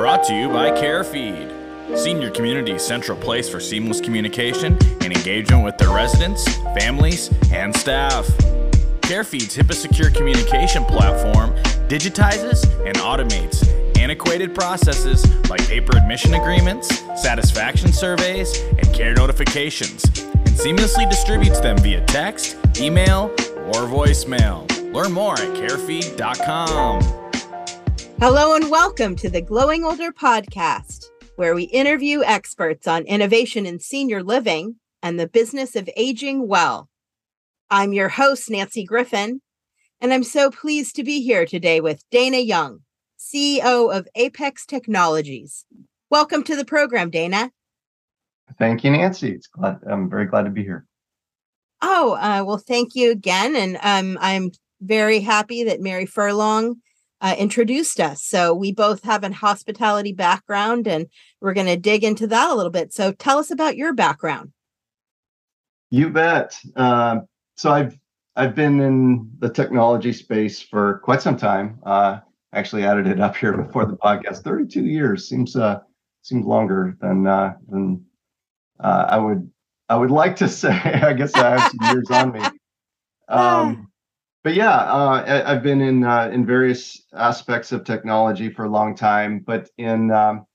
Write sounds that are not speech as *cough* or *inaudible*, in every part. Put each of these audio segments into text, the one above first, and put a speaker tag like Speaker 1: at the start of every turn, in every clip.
Speaker 1: Brought to you by CareFeed, Senior Community's central place for seamless communication and engagement with their residents, families, and staff. CareFeed's HIPAA secure communication platform digitizes and automates antiquated processes like paper admission agreements, satisfaction surveys, and care notifications, and seamlessly distributes them via text, email, or voicemail. Learn more at carefeed.com.
Speaker 2: Hello and welcome to the Glowing Older podcast, where we interview experts on innovation in senior living and the business of aging well. I'm your host, Nancy Griffin, and I'm so pleased to be here today with Dana Young, CEO of Apex Technologies. Welcome to the program, Dana.
Speaker 3: Thank you, Nancy. It's glad I'm very glad to be here.
Speaker 2: Oh, uh, well, thank you again. And um, I'm very happy that Mary Furlong uh, introduced us. So we both have a hospitality background, and we're going to dig into that a little bit. So tell us about your background.
Speaker 3: You bet. Uh, so I've I've been in the technology space for quite some time. Uh, actually added it up here before the podcast. Thirty-two years seems uh, seems longer than uh, than uh, I would I would like to *laughs* say. I guess I have some years on me. *laughs* Um, but yeah, uh, I, have been in uh, in various aspects of technology for a long time. But in um,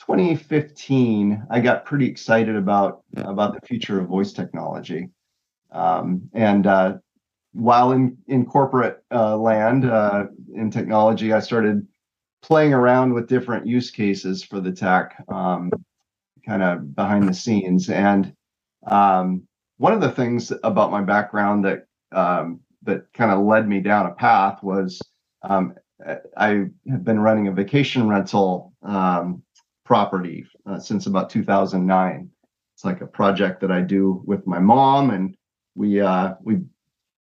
Speaker 3: 2015, I got pretty excited about about the future of voice technology. Um, and uh, while in in corporate uh, land uh, in technology, I started playing around with different use cases for the tech, um, kind of behind the scenes. And um, one of the things about my background that um, that kind of led me down a path was um, I have been running a vacation rental um, property uh, since about 2009. It's like a project that I do with my mom, and we uh, we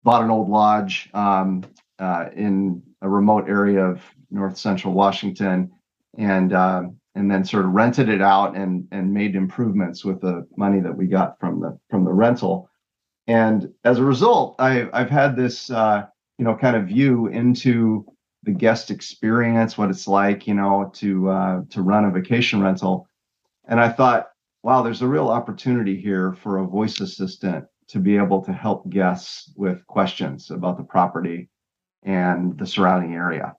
Speaker 3: bought an old lodge um, uh, in a remote area of north central Washington, and um, and then sort of rented it out and and made improvements with the money that we got from the from the rental. And as a result, I, I've had this, uh, you know, kind of view into the guest experience, what it's like, you know, to uh, to run a vacation rental. And I thought, wow, there's a real opportunity here for a voice assistant to be able to help guests with questions about the property and the surrounding area.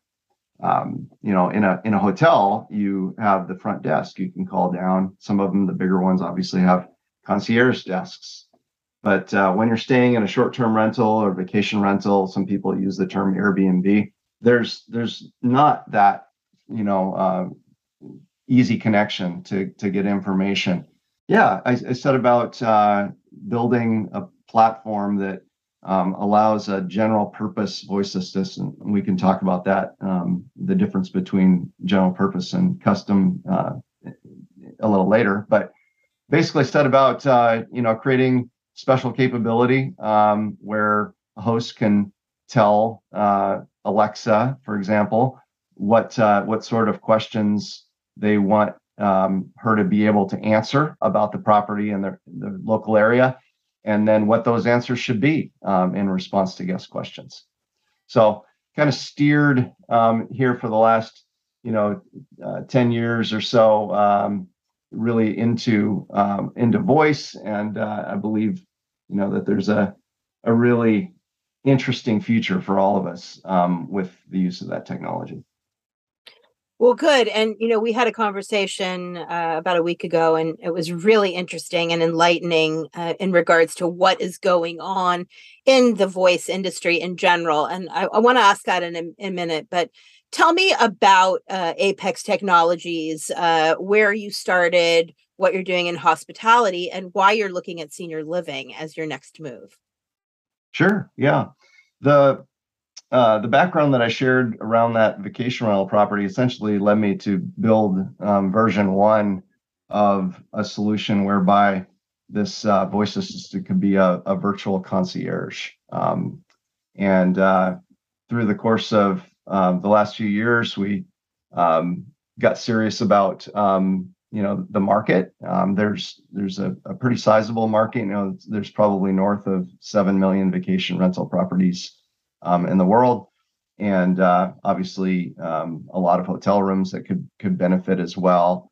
Speaker 3: Um, you know, in a in a hotel, you have the front desk you can call down. Some of them, the bigger ones, obviously have concierge desks but uh, when you're staying in a short-term rental or vacation rental, some people use the term Airbnb. There's there's not that you know uh, easy connection to to get information. Yeah, I, I said about uh, building a platform that um, allows a general purpose voice assistant. We can talk about that, um, the difference between general purpose and custom uh, a little later. But basically, said about uh, you know creating special capability um, where a host can tell uh, Alexa, for example, what uh, what sort of questions they want um, her to be able to answer about the property and the, the local area, and then what those answers should be um, in response to guest questions. So, kind of steered um, here for the last, you know, uh, ten years or so, um, really into um, into voice, and uh, I believe you know that there's a a really interesting future for all of us um, with the use of that technology.
Speaker 2: Well, good. And, you know, we had a conversation uh, about a week ago, and it was really interesting and enlightening uh, in regards to what is going on in the voice industry in general. And I, I want to ask that in a, in a, minute, but tell me about uh, Apex Technologies, uh, where you started, what you're doing in hospitality and why you're looking at senior living as your next move.
Speaker 3: Sure. Yeah. The uh, the background that I shared around that vacation rental property essentially led me to build um, version one of a solution whereby this uh, voice assistant could be a, a virtual concierge. Um, and uh, through the course of um, the last few years, we um, got serious about um, you know the market. Um, there's there's a, a, pretty sizable market. You know, there's probably north of seven million vacation rental properties um, in the world, and uh, obviously um, a lot of hotel rooms that could could benefit as well.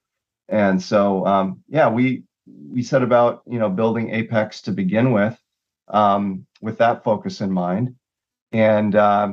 Speaker 3: And so, um, yeah, we we set about you know building Apex to begin with, um, with that focus in mind, and uh,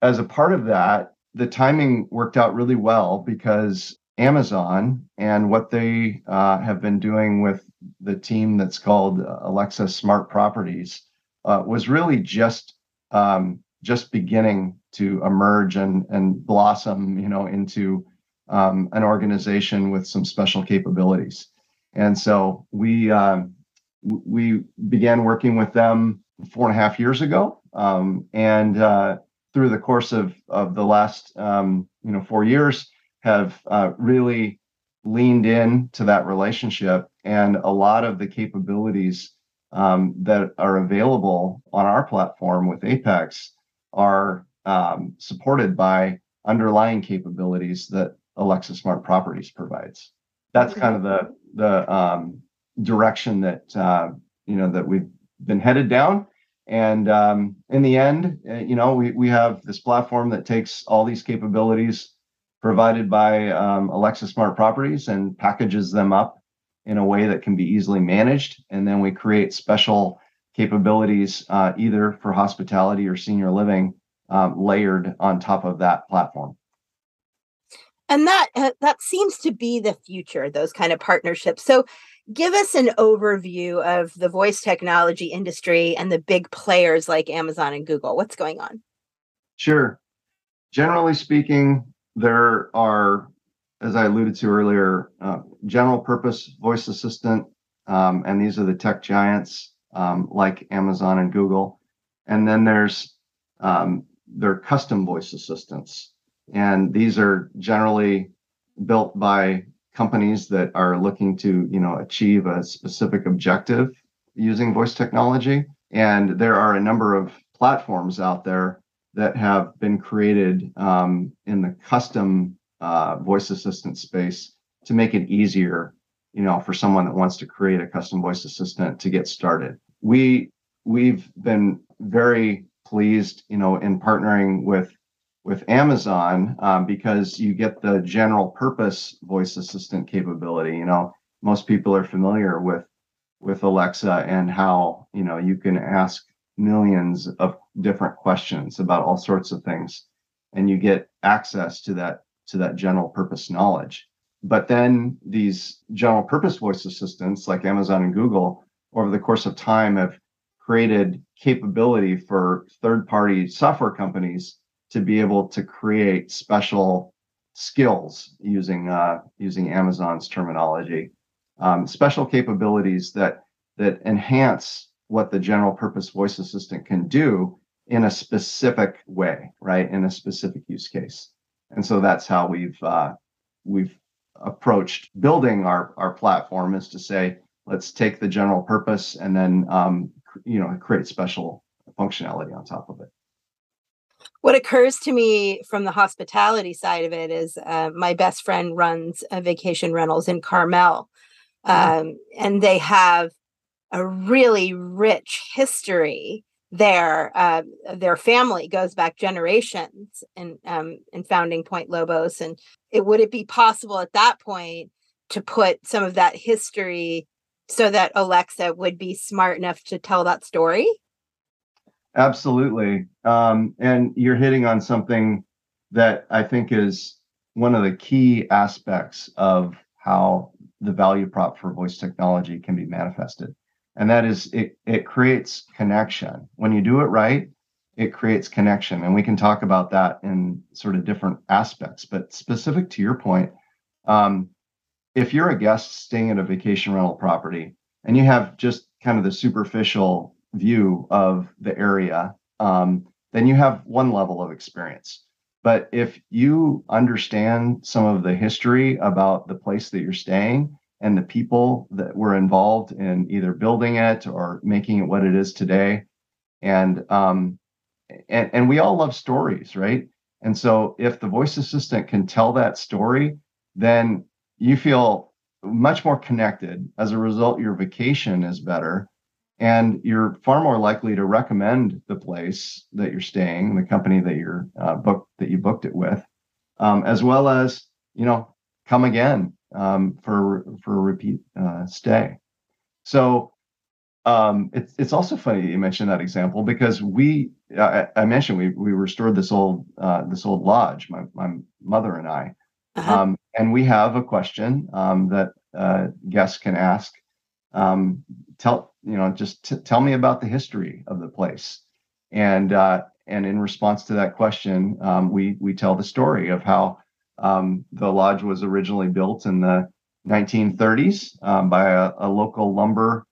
Speaker 3: as a part of that, the timing worked out really well because Amazon and what they uh, have been doing with the team that's called Alexa Smart Properties uh, was really just um, just beginning to emerge and and blossom, you know, into um, an organization with some special capabilities. And so we um, we began working with them four and a half years ago, um, and uh, through the course of of the last um, you know four years, have uh, really leaned in to that relationship and a lot of the capabilities um, that are available on our platform with Apex are um, supported by underlying capabilities that Alexa Smart Properties provides. That's kind of the the um, direction that uh, you know that we've been headed down. And um, in the end, uh, you know, we we have this platform that takes all these capabilities provided by um, Alexa Smart Properties and packages them up in a way that can be easily managed. And then we create special capabilities uh, either for hospitality or senior living um, layered on top of that platform.
Speaker 2: And that uh, that seems to be the future, those kind of partnerships. So give us an overview of the voice technology industry and the big players like Amazon and Google. What's going on?
Speaker 3: Sure. Generally speaking, there are, as I alluded to earlier, uh, general purpose voice assistant, um, and these are the tech giants um, like Amazon and Google. And then there's um, their custom voice assistants, and these are generally built by companies that are looking to, you know, achieve a specific objective using voice technology. And there are a number of platforms out there that have been created um, in the custom uh, voice assistant space to make it easier, you know, for someone that wants to create a custom voice assistant to get started. We we've been very pleased, you know, in partnering with with Amazon um, because you get the general purpose voice assistant capability. You know, most people are familiar with with Alexa and how you know you can ask millions of different questions about all sorts of things. And you get access to that to that general purpose knowledge. But then these general purpose voice assistants like amazon and google over the course of time have created capability for third party software companies to be able to create special skills using uh, using amazon's terminology. Um, special capabilities that that enhance what the general purpose voice assistant can do in a specific way, right? In a specific use case. And so that's how we've uh, we've approached building our our platform is to say let's take the general purpose and then um, you know create special functionality on top of it.
Speaker 2: What occurs to me from the hospitality side of it is uh, my best friend runs a vacation rentals in Carmel, mm-hmm. um, and they have a really rich history there. Uh, their family goes back generations in um, in founding Point Lobos, and it would it be possible at that point to put some of that history so that Alexa would be smart enough to tell that story?
Speaker 3: Absolutely, um, and you're hitting on something that I think is one of the key aspects of how the value prop for voice technology can be manifested and that is it it creates connection. When you do it right it creates connection. And we can talk about that in sort of different aspects. But specific to your point um, if you're a guest staying at a vacation rental property and you have just kind of the superficial view of the area um, then you have one level of experience. But if you understand some of the history about the place that you're staying and the people that were involved in either building it or making it what it is today. And um, and, and we all love stories, right? And so if the voice assistant can tell that story, then you feel much more connected. As a result, your vacation is better. and you're far more likely to recommend the place that you're staying, the company that you're uh, booked that you booked it with, um, as well as you know come again um, for for a repeat uh, stay. So um, it's it's also funny you mentioned that example because we I, I mentioned we we restored this old uh, this old lodge my my mother and I, uh-huh. um, and we have a question um, that uh, guests can ask. Um, tell you know just t- tell me about the history of the place, and uh, and in response to that question, um, we we tell the story of how um, the lodge was originally built in the 1930s um, by a, a, local lumber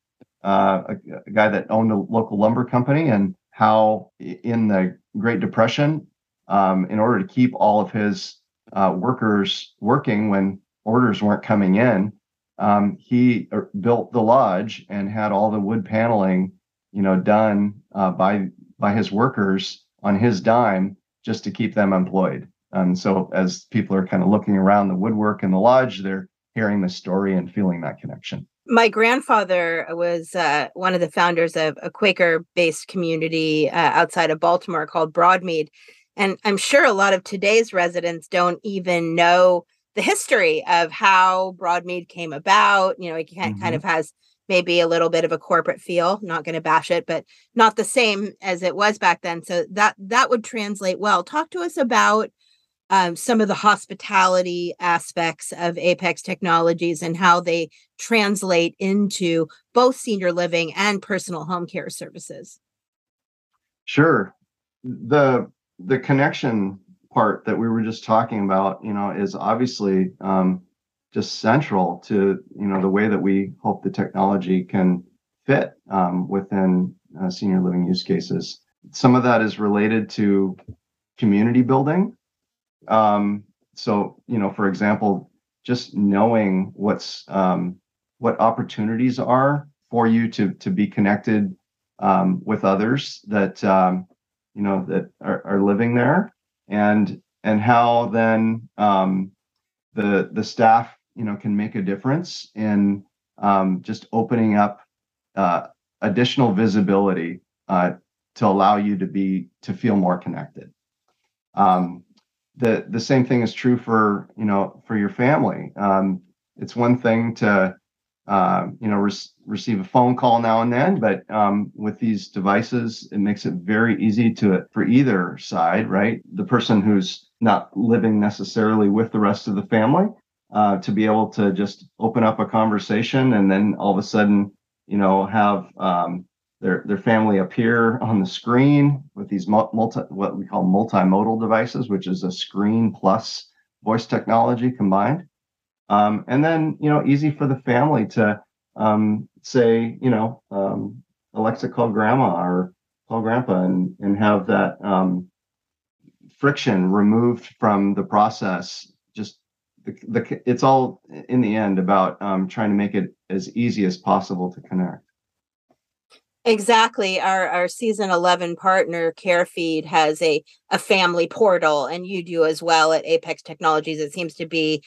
Speaker 3: uh, a, a, guy that owned a local lumber company, and how in the Great Depression, um, in order to keep all of his uh, workers working when orders weren't coming in, um, he uh, built the lodge and had all the wood paneling, you know, done uh, by by his workers on his dime just to keep them employed. And so, as people are kind of looking around the woodwork in the lodge, they're hearing the story and feeling that connection.
Speaker 2: My grandfather was uh, one of the founders of a Quaker based community uh, outside of Baltimore called Broadmead. And I'm sure a lot of today's residents don't even know the history of how Broadmead came about. You know, it mm-hmm. kind of has maybe a little bit of a corporate feel not going to bash it but not the same as it was back then so that that would translate well talk to us about um, some of the hospitality aspects of Apex Technologies and how they translate into both senior living and personal home care services.
Speaker 3: Sure. The the connection part that we were just talking about, you know, is obviously um, just central to you know the way that we hope the technology can fit um, within uh, senior living use cases. Some of that is related to community building um, so, you know, for example, just knowing what's um, what opportunities are for you to to be connected um, with others that um, you know that are, are living there, and and how then um, the the staff you know can make a difference in um, just opening up uh, additional visibility uh, to allow you to be to feel more connected. Um, the the same thing is true for you know for your family. Um, it's one thing to uh, you know re- receive a phone call now and then, but um, with these devices, it makes it very easy to for either side, right? The person who's not living necessarily with the rest of the family uh, to be able to just open up a conversation and then all of a sudden, you know, have um, their their family appear on the screen with these multi what we call multimodal devices, which is a screen plus voice technology combined. Um, and then you know easy for the family to um, say you know um, Alexa call grandma or call grandpa and and have that um, friction removed from the process. Just the, the it's all in the end about um, trying to make it as easy as possible to connect.
Speaker 2: Exactly. Our our season 11 partner CareFeed has a a family portal and you do as well at Apex Technologies. It seems to be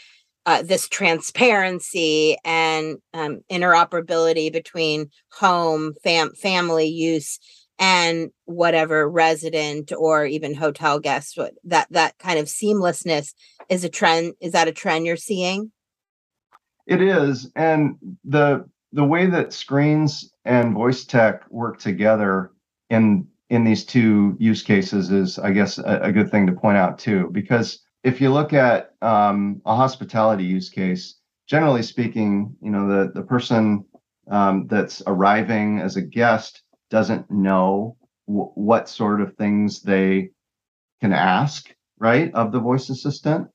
Speaker 2: uh, this transparency and um, interoperability between home, fam- family use, and whatever resident or even hotel guest. That that kind of seamlessness is a trend. Is that a trend you're seeing?
Speaker 3: It is, and the the way that screens and voice tech work together in in these two use cases is, I guess, a, a good thing to point out too. Because if you look at um, a hospitality use case, generally speaking, you know the the person um, that's arriving as a guest doesn't know w- what sort of things they can ask, right, of the voice assistant,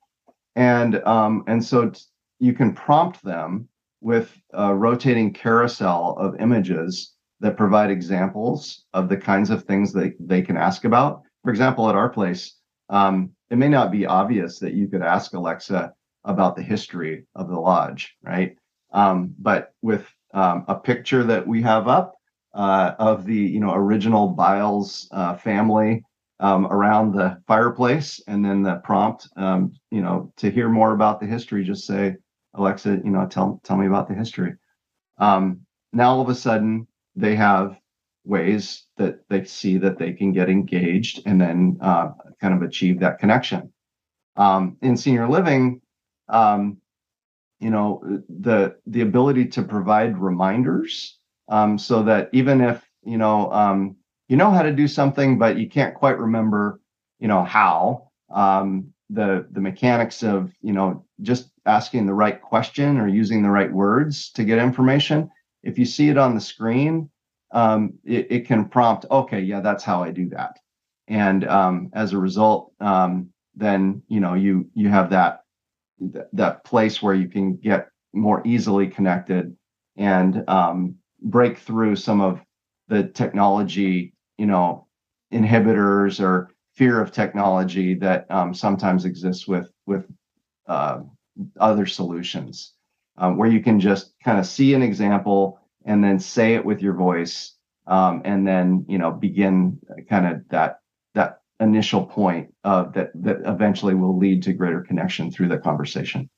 Speaker 3: and um, and so t- you can prompt them with a rotating carousel of images that provide examples of the kinds of things that they can ask about. For example, at our place, um, it may not be obvious that you could ask Alexa about the history of the lodge, right? Um, but with um, a picture that we have up uh, of the you know original Biles uh, family um, around the fireplace, and then the prompt, um, you know, to hear more about the history, just say Alexa, you know, tell tell me about the history. Um, now all of a sudden, they have ways that they see that they can get engaged and then uh, kind of achieve that connection. Um, in senior living, um, you know, the the ability to provide reminders um, so that even if you know um, you know how to do something, but you can't quite remember, you know, how um, the the mechanics of you know just asking the right question or using the right words to get information. If you see it on the screen, um, it, it, can prompt, okay, yeah, that's how I do that. And um, as a result, um, then you know you you have that that place where you can get more easily connected and um, break through some of the technology, you know, inhibitors or fear of technology that um, sometimes exists with with uh, other solutions, um, where you can just kind of see an example and then say it with your voice um, and then you know begin kind of that that initial point of that that eventually will lead to greater connection through the conversation.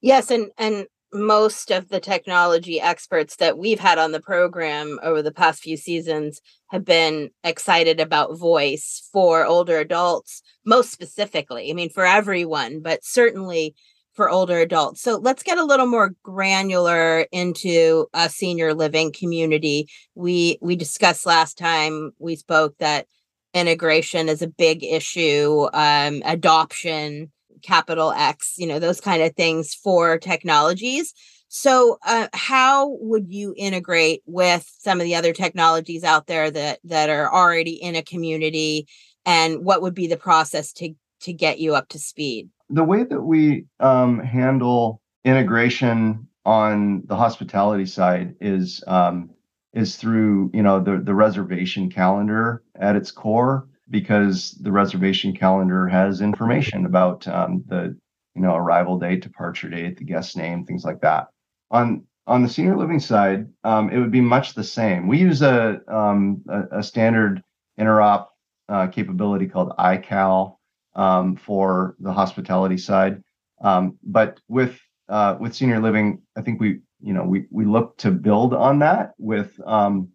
Speaker 2: Yes and and most of the technology experts that we've had on the program over the past few seasons have been excited about voice for older adults most specifically i mean for everyone but certainly for older adults. So let's get a little more granular into a senior living community. We we discussed last time we spoke that integration is a big issue, um, adoption, capital X, you know, those kind of things for technologies. So, uh, how would you integrate with some of the other technologies out there that that are already in a community, and what would be the process to to get you up to speed?
Speaker 3: the way that we um, handle integration on the hospitality side is um, is through you know the the reservation calendar at its core because the reservation calendar has information about um, the you know arrival date, departure date, the guest name, things like that. On on the senior living side, um, it would be much the same. We use a um, a, a, standard interop uh, capability called iCal um, for the hospitality side. Um, but with uh, with senior living, I think we you know we we look to build on that with um,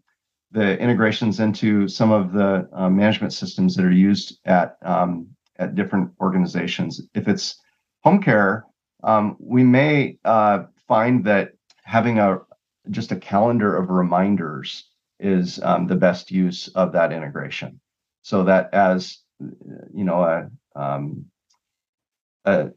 Speaker 3: the integrations into some of the uh, management systems that are used at um, at different organizations. If it's home care, um, we may uh, find that having a just a calendar of reminders is um, the best use of that integration so that as you know a, um, a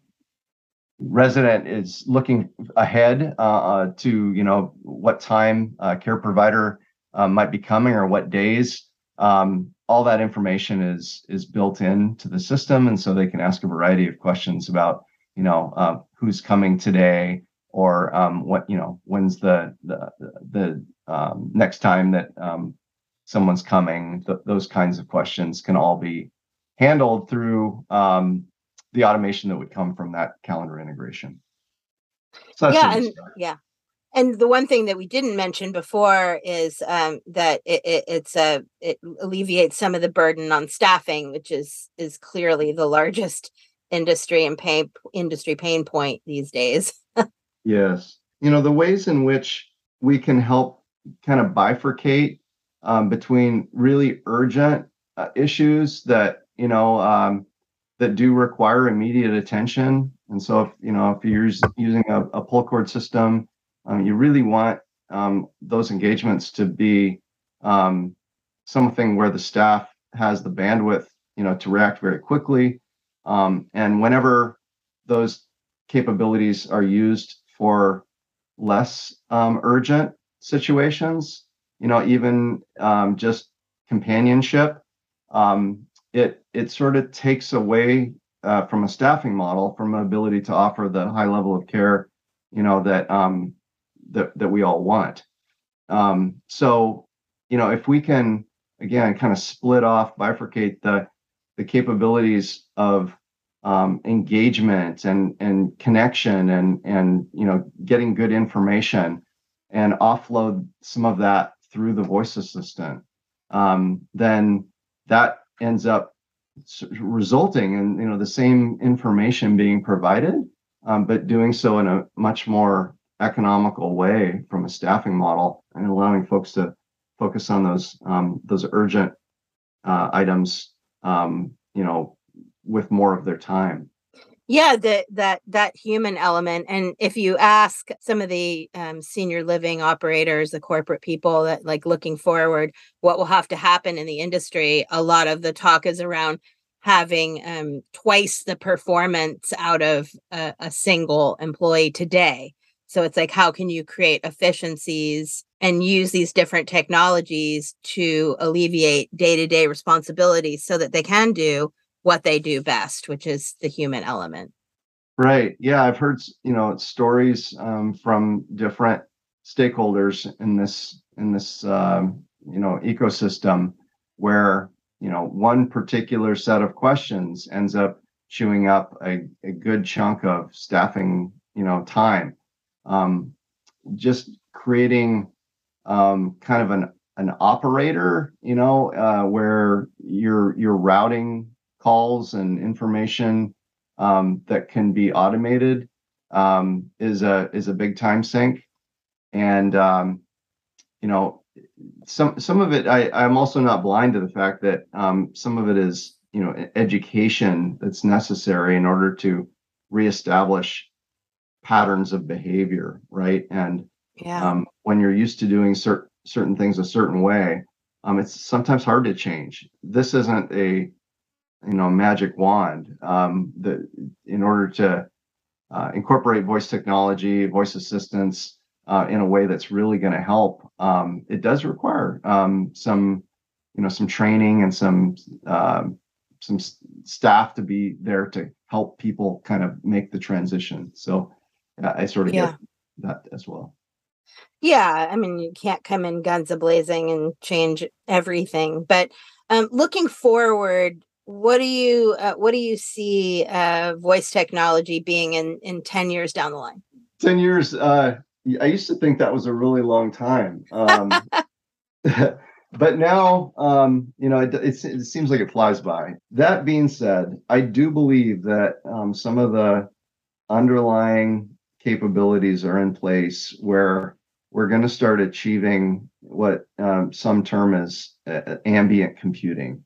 Speaker 3: resident is looking ahead uh, uh, to you know what time care provider uh, might be coming or what days um, all that information is is built into the system. And so they can ask a variety of questions about you know uh, who's coming today or um, what you know when's the the, the um, next time that um, someone's coming. Th- those kinds of questions can all be handled through um, the automation that would come from that calendar integration.
Speaker 2: So yeah, and yeah, and the one thing that we didn't mention before is um, that it, it, it's a it alleviates some of the burden on staffing, which is is clearly the largest industry and pain industry pain point these days. *laughs*
Speaker 3: yes, you know the ways in which we can help kind of bifurcate um, between really urgent uh, issues that you know, um, that do require immediate attention. And so, if you know, if you're using a, a pull cord system, um, you really want um, those engagements to be um, something where the staff has the bandwidth, you know, to react very quickly. Um, and whenever those capabilities are used for less um, urgent situations, you know, even just companionship, um, it it sort of takes away uh, from a staffing model from an ability to offer the high level of care you know that um that that we all want. Um so you know if we can again kind of split off bifurcate the the capabilities of um, engagement and and connection and and you know getting good information and offload some of that through the voice assistant um, then that ends up resulting in you know the same information being provided, um, but doing so in a much more economical way from a staffing model and allowing folks to focus on those um, those urgent uh, items, um, you know, with more of their time.
Speaker 2: Yeah that that that human element. And if you ask some of the um, senior living operators the corporate people that like looking forward what will have to happen in the industry a lot of the talk is around having um, twice the performance out of a, a single employee today so it's like how can you create efficiencies and use these different technologies to alleviate day-to-day responsibilities so that they can do what they do best, which is the human element.
Speaker 3: Right. Yeah, I've heard you know stories um, from different stakeholders in this in this um, you know ecosystem where you know one particular set of questions ends up chewing up a, a good chunk of staffing you know time um, just creating um, kind of an an operator you know uh, where you're you're routing calls and information um, that can be automated um, is a is a big time sink, and um, you know some some of it I I'm also not blind to the fact that um, some of it is you know education that's necessary in order to reestablish patterns of behavior, right? And
Speaker 2: yeah.
Speaker 3: um, when you're used to doing certain certain things a certain way, um, it's sometimes hard to change. This isn't a you know magic wand um, that in order to uh, incorporate voice technology voice assistance uh, in a way that's really going to help um, it does require um, some you know some training and some um, some staff to be there to help people kind of make the transition so uh, i sort of yeah. get that as well.
Speaker 2: Yeah i mean you can't come in guns a blazing and change everything but um, looking forward what do you uh, what do you see uh, voice technology being in in 10 years down the line?
Speaker 3: 10 years uh, i used to think that was a really long time um, *laughs* *laughs* but now um, you know it, it, it, seems like it flies by. That being said i do believe that um, some of the underlying capabilities are in place where we're going to start achieving what um, some term as uh, ambient computing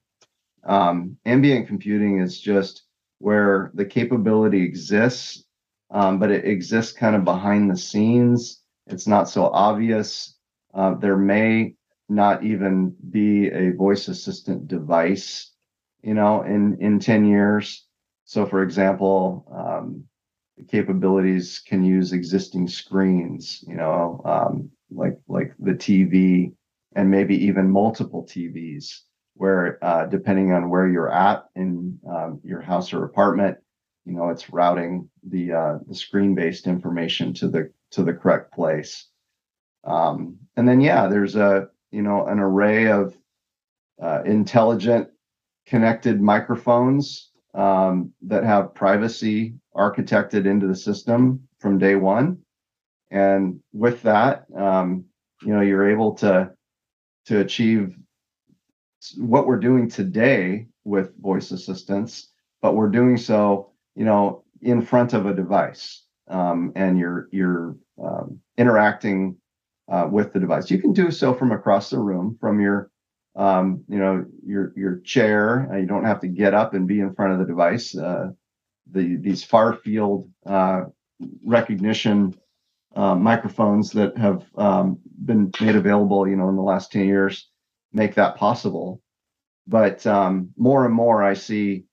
Speaker 3: um, ambient computing is just where the capability exists, um, but it exists kind of behind the scenes. It's not so obvious. Uh, there may not even be a voice assistant device, you know, in in 10 years. So, for example, um, capabilities can use existing screens, you know, um, like like the TV and maybe even multiple TVs where uh, depending on where you're at in um, your house or apartment, you know, it's routing the uh, the screen based information to the to the correct place. Um, and then yeah, there's a you know an array of uh, intelligent connected microphones um, that have privacy architected into the system from day one. And with that, um, you know, you're able to to achieve what we're doing today with voice assistants, but we're doing so, you know, in front of a device, um, and you're you're um, interacting uh, with the device. You can do so from across the room, from your um, you know your your chair. Uh, you don't have to get up and be in front of the device. Uh, the these far field uh, recognition uh, microphones that have um, been made available, you know, in the last ten years make that possible. But um, more and more, I see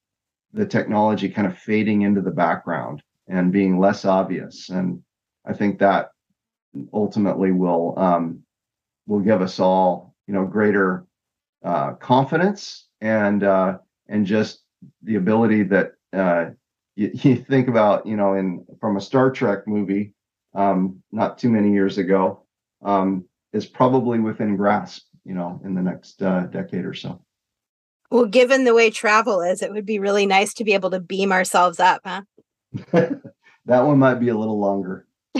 Speaker 3: the technology kind of fading into the background and being less obvious. And I think that ultimately will um, will give us all, you know, greater uh, confidence and uh, and just the ability that uh, you, *laughs* you, think about, you know, in from a Star Trek movie um, not too many years ago, um, is probably within grasp you know, in the next uh, decade or so.
Speaker 2: Well, given the way travel is, it would be really nice to be able to beam ourselves up, huh? *laughs*
Speaker 3: that one might be a little longer. *laughs*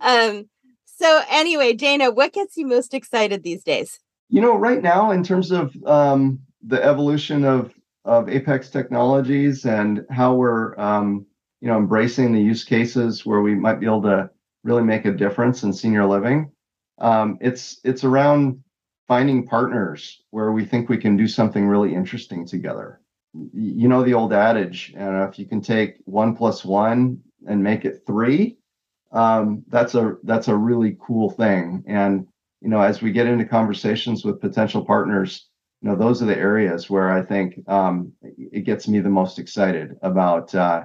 Speaker 2: um, so anyway, Dana, what gets you most excited these days?
Speaker 3: You know, right now, in terms of um, the evolution of of Apex Technologies and how we're um, you know, embracing the use cases where we might be able to really make a difference in senior living. Um, it's it's around finding partners where we think we can do something really interesting together. You know the old adage, and if you can take one plus one and make it three, um, that's a that's a really cool thing. And you know, as we get into conversations with potential partners, you know, those are the areas where I think um, it gets me the most excited about uh,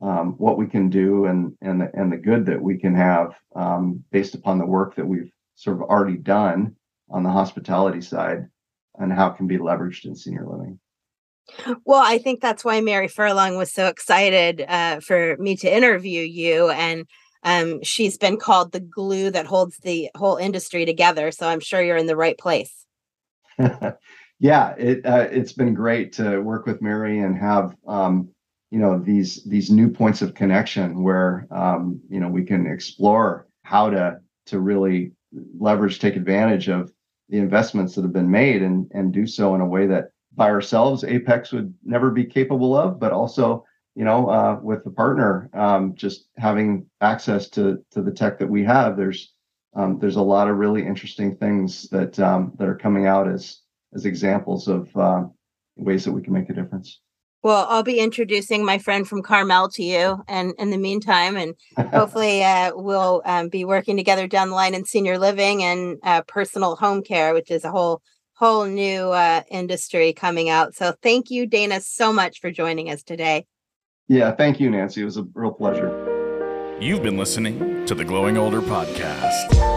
Speaker 3: um, what we can do and and the, and the good that we can have um, based upon the work that we've sort of already done on the hospitality side and how it can be leveraged in senior living.
Speaker 2: Well, I think that's why Mary Furlong was so excited uh, for me to interview you. And um, she's been called the glue that holds the whole industry together. So I'm sure you're in the right place. *laughs*
Speaker 3: yeah, it uh, it's been great to work with Mary and have um, you know these these new points of connection where um, you know we can explore how to to really leverage, take advantage of the investments that have been made, and and do so in a way that by ourselves Apex would never be capable of, but also you know uh, with the partner, um, just having access to to the tech that we have. There's um, there's a lot of really interesting things that um, that are coming out as as examples of uh, ways that we can make a difference.
Speaker 2: Well, I'll be introducing my friend from Carmel to you, and in the meantime, and *laughs* hopefully, uh, we'll um, be working together down the line in senior living and uh, personal home care, which is a whole whole new uh, industry coming out. So, thank you, Dana, so much for joining us today.
Speaker 3: Yeah, thank you, Nancy. It was a real pleasure.
Speaker 1: You've been listening to the Glowing Older podcast.